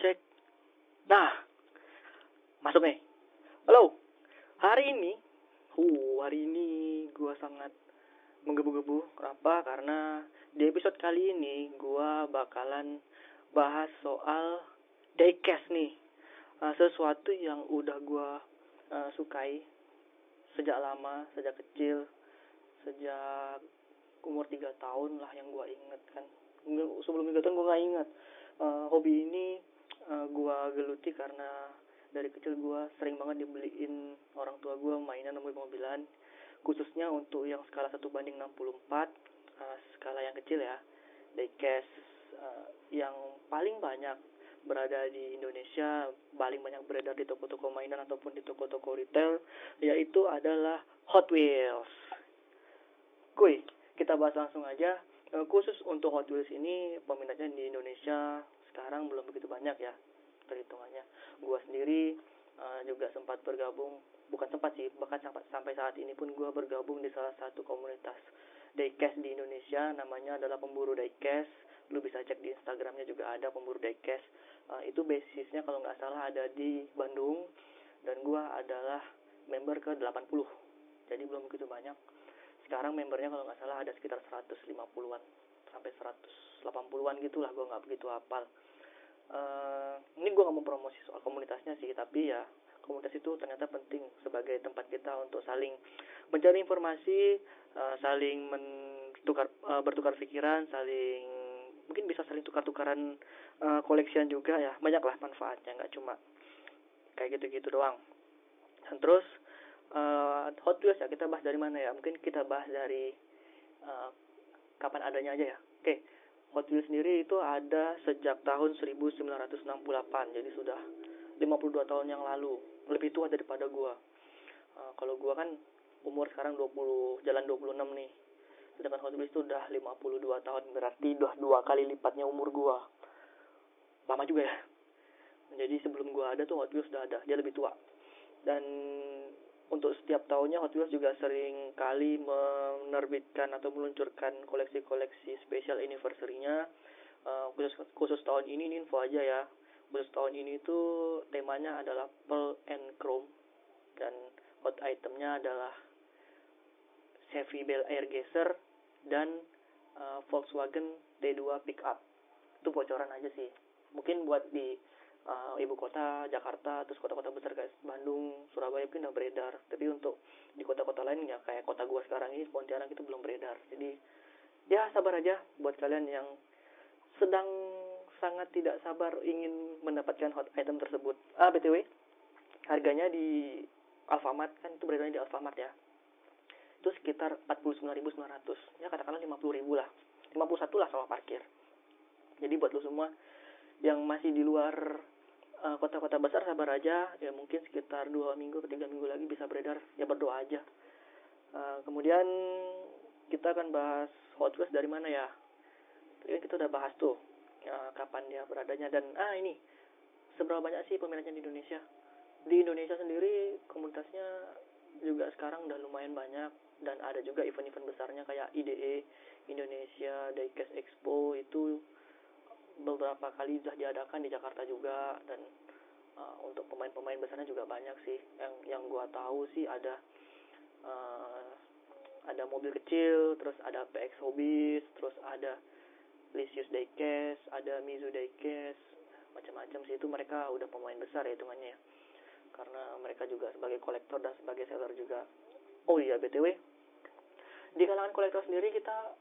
cek. Nah, masuk nih. Halo. Hari ini, uh, hari ini gua sangat menggebu-gebu. Kenapa? Karena di episode kali ini gua bakalan bahas soal diecast nih. Uh, sesuatu yang udah gua uh, sukai sejak lama, sejak kecil, sejak umur tiga tahun lah yang gua inget kan. Sebelum tiga tahun gua nggak inget. Uh, hobi ini uh, gua geluti karena dari kecil gue sering banget dibeliin orang tua gue mainan mobil-mobilan. Khususnya untuk yang skala 1 banding 64 uh, skala yang kecil ya. Diecast uh, yang paling banyak berada di Indonesia paling banyak beredar di toko-toko mainan ataupun di toko-toko retail yaitu adalah Hot Wheels. Kuy kita bahas langsung aja. Khusus untuk Hot Wheels ini peminatnya di Indonesia sekarang belum begitu banyak ya perhitungannya. Gue sendiri uh, juga sempat bergabung bukan sempat sih bahkan sampai sampai saat ini pun gue bergabung di salah satu komunitas diecast di Indonesia namanya adalah pemburu diecast lu bisa cek di Instagramnya juga ada pemburu diecast uh, itu basisnya kalau nggak salah ada di Bandung dan gue adalah member ke 80 jadi belum begitu banyak. Sekarang membernya kalau nggak salah ada sekitar 150-an sampai 180-an gitulah gue nggak begitu hafal. Uh, ini gue gak mau promosi soal komunitasnya sih tapi ya komunitas itu ternyata penting sebagai tempat kita untuk saling mencari informasi uh, saling mentukar uh, bertukar pikiran saling mungkin bisa saling tukar-tukaran uh, koleksian juga ya. Banyaklah manfaatnya nggak cuma kayak gitu-gitu doang. Dan terus uh, Hot Wheels ya kita bahas dari mana ya? Mungkin kita bahas dari uh, kapan adanya aja ya. Oke Hot Wheels sendiri itu ada sejak tahun 1968 jadi sudah 52 tahun yang lalu. Lebih tua daripada gua. Uh, kalau gua kan umur sekarang 20 jalan 26 nih. Sedangkan Hot Wheels itu udah 52 tahun berarti udah dua kali lipatnya umur gua. Lama juga ya. Jadi sebelum gua ada tuh Hot Wheels udah ada dia lebih tua. Dan untuk setiap tahunnya Hot Wheels juga sering kali menerbitkan atau meluncurkan koleksi-koleksi spesial anniversary-nya. Uh, khusus khusus tahun ini ini info aja ya. Khusus tahun ini itu temanya adalah Pearl and Chrome. Dan hot itemnya adalah Chevy Bel Air Gazer dan uh, Volkswagen D2 pickup. Itu bocoran aja sih. Mungkin buat di uh, ibu kota Jakarta terus kota-kota besar kayak Bandung Surabaya mungkin udah beredar. Tapi untuk di kota-kota lain ya kayak kota gua sekarang ini Pontianak itu belum beredar. Jadi ya sabar aja buat kalian yang sedang sangat tidak sabar ingin mendapatkan hot item tersebut. Ah btw harganya di Alfamart kan itu beredarnya di Alfamart ya. Itu sekitar 49.900 ya katakanlah 50.000 lah. 51 lah sama parkir. Jadi buat lo semua yang masih di luar kota-kota uh, besar sabar aja. Ya mungkin sekitar dua minggu atau tiga minggu lagi bisa beredar. Ya berdoa aja. Uh, kemudian kita akan bahas Hot Wheels dari mana ya? Tadi kan kita udah bahas tuh uh, kapan dia beradanya. Dan ah ini. Seberapa banyak sih peminatnya di Indonesia? Di Indonesia sendiri komunitasnya juga sekarang udah lumayan banyak. Dan ada juga event-event besarnya kayak IDE Indonesia Diecast Expo itu beberapa kali sudah diadakan di Jakarta juga. Dan uh, untuk pemain-pemain besarnya juga banyak sih. Yang yang gua tahu sih ada uh, ada mobil kecil terus ada PX Hobbies terus ada Lisius Diecast ada Mizu Diecast macam-macam sih. Itu mereka udah pemain besar ya hitungannya ya. Karena mereka juga sebagai kolektor dan sebagai seller juga. Oh iya btw di kalangan kolektor sendiri kita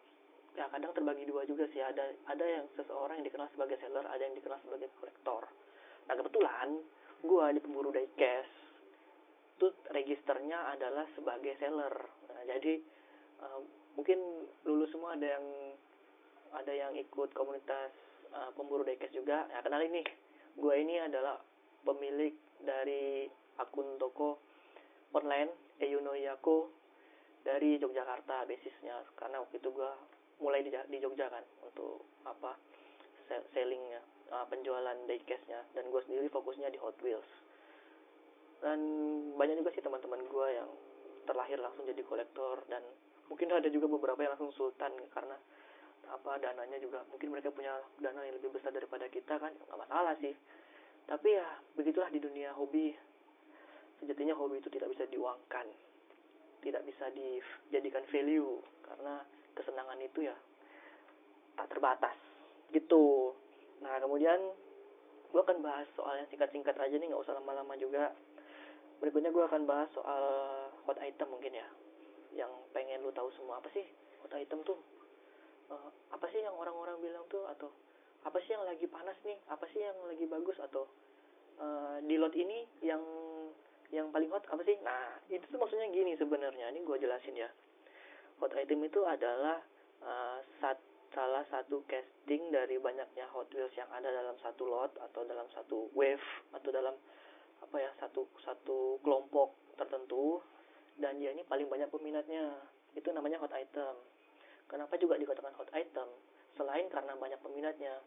ya kadang terbagi dua juga sih. Ada ada yang seseorang yang dikenal sebagai seller ada yang dikenal sebagai kolektor. Nah kebetulan gue di pemburu diecast itu registernya adalah sebagai seller. Nah, jadi uh, mungkin lulus semua ada yang ada yang ikut komunitas uh, pemburu diecast juga. Ya kenal ini gue ini adalah pemilik dari akun toko online Eyuno Yako dari Yogyakarta basisnya. Karena waktu itu gue mulai di, di Jogja kan untuk apa sellingnya uh, penjualan diecastnya dan gue sendiri fokusnya di Hot Wheels. Dan banyak juga sih teman-teman gue yang terlahir langsung jadi kolektor. Dan mungkin ada juga beberapa yang langsung sultan karena apa dananya juga mungkin mereka punya dana yang lebih besar daripada kita kan nggak masalah sih. Tapi ya begitulah di dunia hobi. Sejatinya hobi itu tidak bisa diuangkan tidak bisa dijadikan value. Karena kesenangan itu ya tak terbatas gitu. Nah kemudian gue akan bahas soal yang singkat-singkat aja nih nggak usah lama-lama juga. Berikutnya gue akan bahas soal hot item mungkin ya yang pengen lu tahu semua. Apa sih hot item tuh? Uh, apa sih yang orang-orang bilang tuh? Atau apa sih yang lagi panas nih? Apa sih yang lagi bagus? Atau uh, di lot ini yang yang paling hot apa sih? Nah itu tuh maksudnya gini sebenarnya. Ini gue jelasin ya hot item itu adalah uh, sat, salah satu casting dari banyaknya Hot Wheels yang ada dalam satu lot atau dalam satu wave atau dalam apa ya satu satu kelompok tertentu. Dan dia ini paling banyak peminatnya. Itu namanya hot item. Kenapa juga dikatakan hot item? Selain karena banyak peminatnya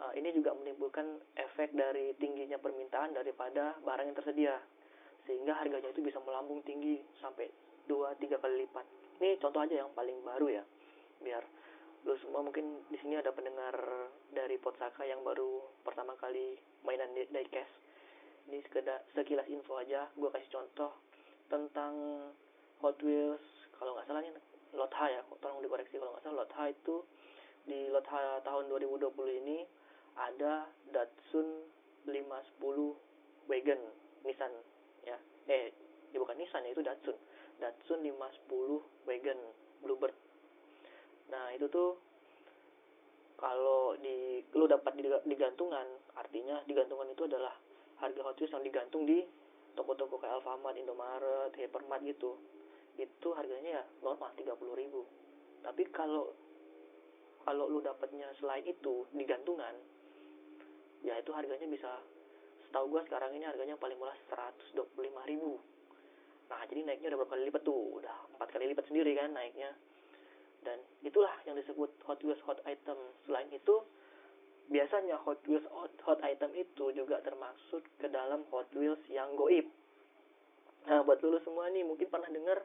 uh, ini juga menimbulkan efek dari tingginya permintaan daripada barang yang tersedia. Sehingga harganya itu bisa melambung tinggi sampai dua tiga kali lipat ini contoh aja yang paling baru ya biar lu semua mungkin di sini ada pendengar dari Potsaka yang baru pertama kali mainan diecast ini sekedar sekilas info aja gue kasih contoh tentang Hot Wheels. Kalau nggak salah ini lot H ya tolong dikoreksi kalau nggak salah. Lot H itu di lot H tahun 2020 ini ada Datsun 510 Wagon Nissan ya. Eh ya bukan Nissan ya itu Datsun Datsun 510 Wagon Bluebird. Nah itu tuh kalau di lu dapat di, di gantungan artinya di gantungan itu adalah harga Hot Wheels yang digantung di toko-toko kayak Alfamart, Indomaret, Hypermart gitu. Itu harganya ya normal 30 ribu. Tapi kalau kalau lu dapatnya selain itu di gantungan ya itu harganya bisa setahu gua sekarang ini harganya paling murah 125 ribu nah jadi naiknya udah berapa kali lipat tuh? Udah empat kali lipat sendiri kan naiknya. Dan itulah yang disebut Hot Wheels hot item. Selain itu biasanya Hot Wheels hot, hot item itu juga termasuk ke dalam Hot Wheels yang goib. Nah buat lulu semua nih mungkin pernah dengar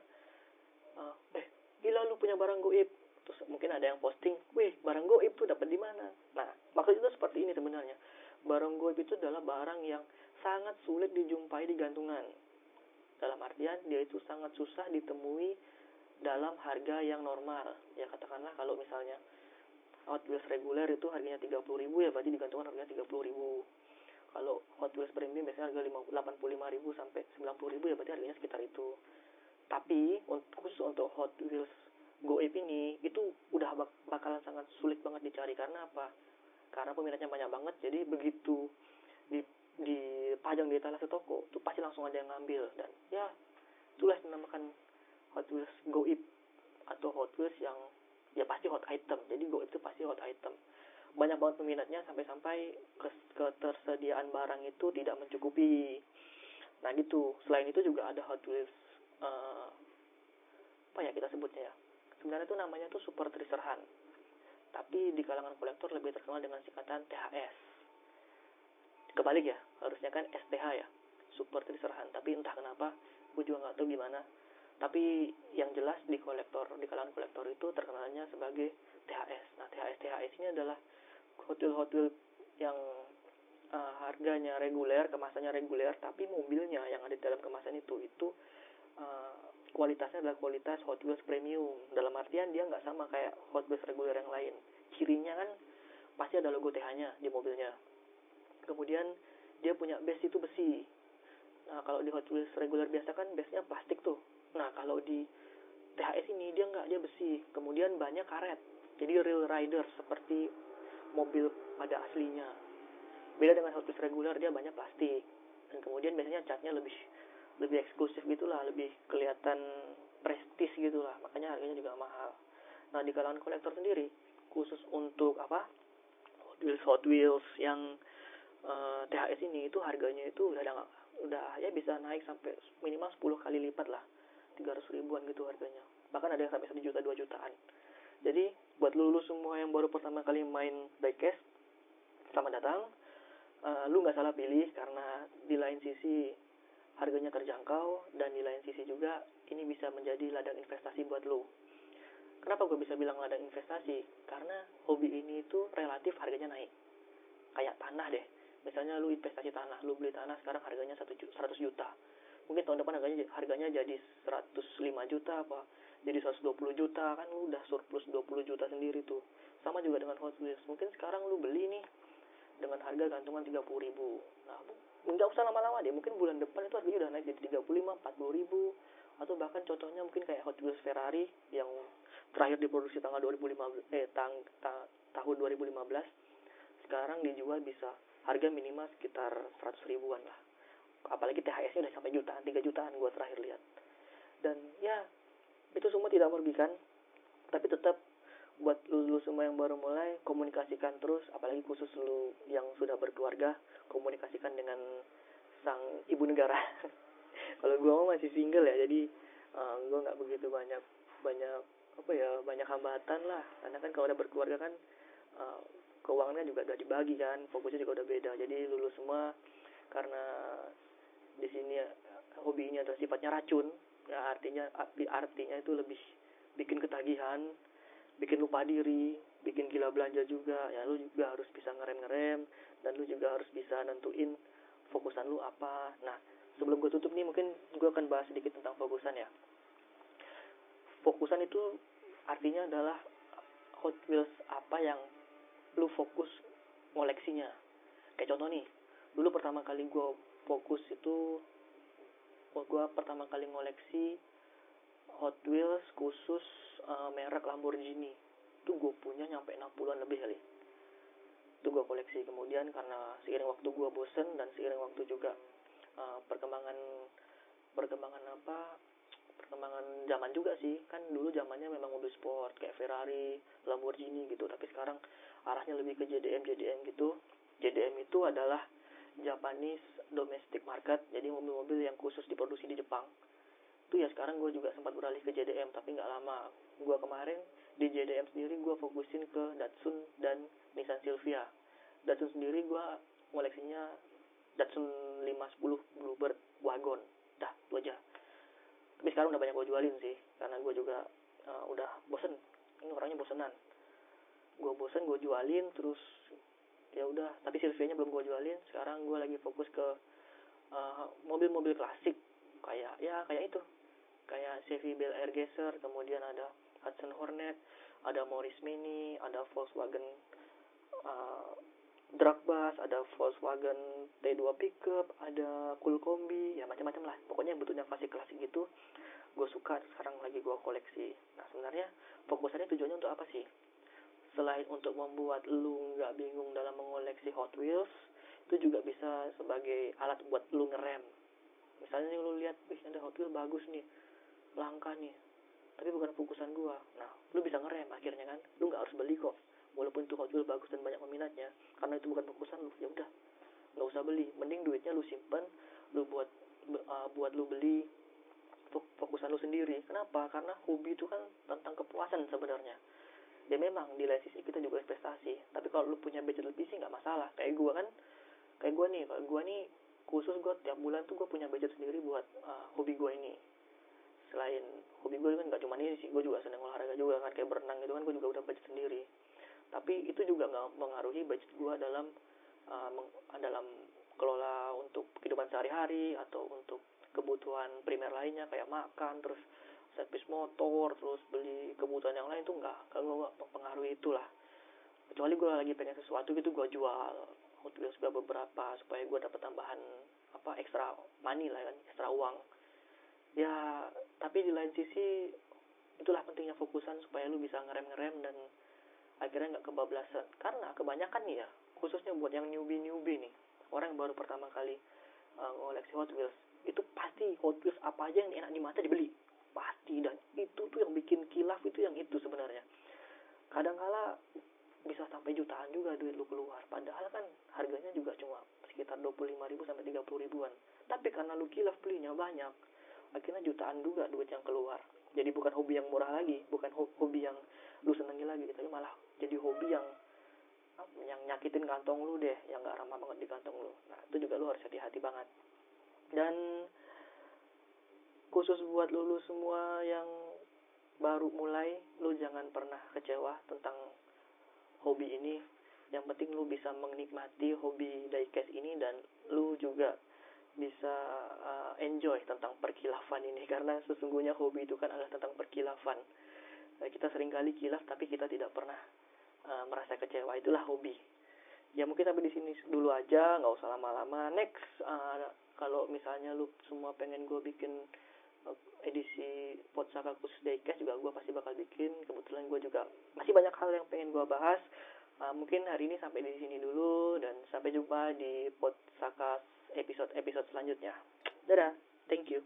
uh, eh gila lu punya barang goib. Terus mungkin ada yang posting wih barang goib tuh dapat di mana? Nah maksudnya itu seperti ini sebenarnya. Barang goib itu adalah barang yang sangat sulit dijumpai di gantungan dalam artian dia itu sangat susah ditemui dalam harga yang normal. Ya katakanlah kalau misalnya Hot Wheels reguler itu harganya 30 ribu ya berarti digantungan harganya 30 ribu. Kalau Hot Wheels premium biasanya harga 85 ribu sampai 90 ribu ya berarti harganya sekitar itu. Tapi khusus untuk Hot Wheels Goib ini itu udah bak bakalan sangat sulit banget dicari. Karena apa? Karena peminatnya banyak banget jadi begitu di dipajang di etalase toko itu pasti langsung ada yang ngambil. Dan ya itulah dinamakan Hot Wheels Goib atau Hot Wheels yang ya pasti hot item. Jadi Goib itu pasti hot item. Banyak banget peminatnya sampai-sampai ketersediaan barang itu tidak mencukupi. Nah gitu. Selain itu juga ada Hot Wheels uh, apa ya kita sebutnya ya? Sebenarnya itu namanya tuh Super Treasure Hunt. Tapi di kalangan kolektor lebih terkenal dengan singkatan THS kebalik ya harusnya kan STH ya Treasure Hunt tapi entah kenapa gue juga nggak tahu gimana. Tapi yang jelas di kolektor di kalangan kolektor itu terkenalnya sebagai THS nah THS THS ini adalah hotel hotel yang uh, harganya reguler kemasannya reguler tapi mobilnya yang ada di dalam kemasan itu itu uh, kualitasnya adalah kualitas Hot Wheels premium. Dalam artian dia nggak sama kayak Hot Wheels reguler yang lain. Cirinya kan pasti ada logo TH-nya di mobilnya kemudian dia punya base itu besi. Nah kalau di Hot Wheels reguler biasa kan base-nya plastik tuh. Nah kalau di THS ini dia nggak dia besi. Kemudian banyak karet. Jadi real rider seperti mobil pada aslinya. Beda dengan Hot Wheels reguler dia banyak plastik. Dan kemudian biasanya catnya lebih lebih eksklusif gitulah lebih kelihatan prestis gitulah. Makanya harganya juga mahal. Nah di kalangan kolektor sendiri khusus untuk apa? Hot Wheels Hot Wheels yang uh, eh, THS ini itu harganya itu udah ada udah ya bisa naik sampai minimal 10 kali lipat lah 300 ribuan gitu harganya bahkan ada yang sampai 1 juta 2 jutaan jadi buat lulu semua yang baru pertama kali main diecast selamat datang uh, lu nggak salah pilih karena di lain sisi harganya terjangkau dan di lain sisi juga ini bisa menjadi ladang investasi buat lo. Kenapa gue bisa bilang ladang investasi? Karena hobi ini itu relatif harganya naik. Kayak tanah deh. Misalnya lu investasi tanah lu beli tanah sekarang harganya satu 100 juta. Mungkin tahun depan harganya harganya jadi 105 juta apa jadi 120 juta kan lu udah surplus 20 juta sendiri tuh. Sama juga dengan Hot Wheels. Mungkin sekarang lu beli nih dengan harga gantungan 30 ribu. Nah nggak usah lama-lama deh. Mungkin bulan depan itu harganya udah naik jadi 35 40 ribu. Atau bahkan contohnya mungkin kayak Hot Wheels Ferrari yang terakhir diproduksi tanggal 2015 eh tang, ta, tahun 2015 sekarang dijual bisa harga minimal sekitar 100 ribuan lah. Apalagi THS nya udah sampai jutaan 3 jutaan gua terakhir lihat. Dan ya itu semua tidak merugikan. Tapi tetap buat lu, lu semua yang baru mulai komunikasikan terus. Apalagi khusus lu yang sudah berkeluarga komunikasikan dengan sang ibu negara. Kalau mau masih single ya jadi uh, gua nggak begitu banyak banyak apa ya banyak hambatan lah. Karena kan kalau udah berkeluarga kan uh, keuangannya juga udah dibagi kan fokusnya juga udah beda. Jadi lulus semua karena di sini hobinya adalah sifatnya racun ya artinya artinya itu lebih bikin ketagihan bikin lupa diri bikin gila belanja juga. Ya lu juga harus bisa ngerem ngerem dan lu juga harus bisa nentuin fokusan lu apa. Nah sebelum gue tutup nih mungkin gue akan bahas sedikit tentang fokusan ya. Fokusan itu artinya adalah Hot Wheels apa yang lu fokus ngoleksinya. Kayak contoh nih dulu pertama kali gue fokus itu gue pertama kali ngoleksi Hot Wheels khusus uh, merek Lamborghini. Itu gue punya nyampe 60-an lebih kali. Itu gue koleksi. Kemudian karena seiring waktu gue bosen dan seiring waktu juga uh, perkembangan perkembangan apa perkembangan zaman juga sih. Kan dulu zamannya memang mobil sport kayak Ferrari Lamborghini gitu. Tapi sekarang arahnya lebih ke JDM JDM gitu. JDM itu adalah Japanese domestic market jadi mobil-mobil yang khusus diproduksi di Jepang. Itu ya sekarang gue juga sempat beralih ke JDM tapi nggak lama. Gue kemarin di JDM sendiri gue fokusin ke Datsun dan Nissan Silvia. Datsun sendiri gue koleksinya Datsun 510 Bluebird Wagon. Dah itu aja. Tapi sekarang udah banyak gue jualin sih karena gue juga uh, udah bosen. Ini orangnya bosenan gue bosen gue jualin terus ya udah tapi Silvia-nya belum gue jualin. Sekarang gue lagi fokus ke mobil-mobil uh, klasik. Kayak ya kayak itu. Kayak Chevy Bel Air Gazer kemudian ada Hudson Hornet ada Morris Mini ada Volkswagen uh, drag bus ada Volkswagen T2 pickup ada cool kombi ya macam-macam lah. Pokoknya bentuknya klasik-klasik gitu gue suka. Sekarang lagi gue koleksi. Nah sebenarnya fokusannya tujuannya untuk apa sih selain untuk membuat lu nggak bingung dalam mengoleksi Hot Wheels itu juga bisa sebagai alat buat lu ngerem. Misalnya nih lu lihat wih ada Hot Wheels bagus nih langka nih tapi bukan fokusan gua. Nah lu bisa ngerem akhirnya kan? Lu nggak harus beli kok. Walaupun itu Hot Wheels bagus dan banyak peminatnya karena itu bukan fokusan lu ya udah nggak usah beli. Mending duitnya lu simpen lu buat uh, buat lu beli fokusan lu sendiri. Kenapa? Karena hobi itu kan tentang kepuasan sebenarnya ya memang di lain sisi kita juga investasi tapi kalau lu punya budget lebih sih nggak masalah. Kayak gua kan kayak gua nih kalau gua nih khusus gua tiap bulan tuh gua punya budget sendiri buat uh, hobi gua ini. Selain hobi gue kan nggak cuma ini sih gue juga seneng olahraga juga kan kayak berenang gitu kan gue juga udah budget sendiri. Tapi itu juga nggak mengaruhi budget gue dalam uh, dalam kelola untuk kehidupan sehari-hari atau untuk kebutuhan primer lainnya kayak makan terus servis motor terus beli kebutuhan yang lain tuh nggak kalau gue mempengaruhi itulah. Kecuali gue lagi pengen sesuatu gitu gue jual Hot Wheels gue beberapa supaya gue dapat tambahan apa ekstra money lah kan ekstra uang. Ya tapi di lain sisi itulah pentingnya fokusan supaya lu bisa ngerem-ngerem dan akhirnya nggak kebablasan. Karena kebanyakan nih ya khususnya buat yang newbie newbie nih orang yang baru pertama kali uh, ngoleksi Hot Wheels itu pasti Hot Wheels apa aja yang enak di mata dibeli pasti dan itu tuh yang bikin kilaf itu yang itu sebenarnya. Kadang-kala bisa sampai jutaan juga duit lu keluar. Padahal kan harganya juga cuma sekitar 25 ribu sampai 30 ribuan. Tapi karena lu kilaf belinya banyak akhirnya jutaan juga duit yang keluar. Jadi bukan hobi yang murah lagi bukan hobi yang lu senengi lagi tapi malah jadi hobi yang yang nyakitin kantong lu deh yang gak ramah banget di kantong lu. Nah itu juga lu harus hati-hati banget. Dan khusus buat lu, lu semua yang baru mulai lu jangan pernah kecewa tentang hobi ini. Yang penting lu bisa menikmati hobi diecast ini dan lu juga bisa uh, enjoy tentang perkilafan ini. Karena sesungguhnya hobi itu kan adalah tentang perkilafan. Uh, kita sering kali kilaf tapi kita tidak pernah uh, merasa kecewa. Itulah hobi. Ya mungkin sampai di sini dulu aja nggak usah lama-lama. Next uh, kalau misalnya lu semua pengen gue bikin edisi Potsaka khusus diecast juga gue pasti bakal bikin kebetulan gue juga masih banyak hal yang pengen gue bahas uh, mungkin hari ini sampai di sini dulu dan sampai jumpa di Potsaka episode-episode selanjutnya. Dadah, thank you.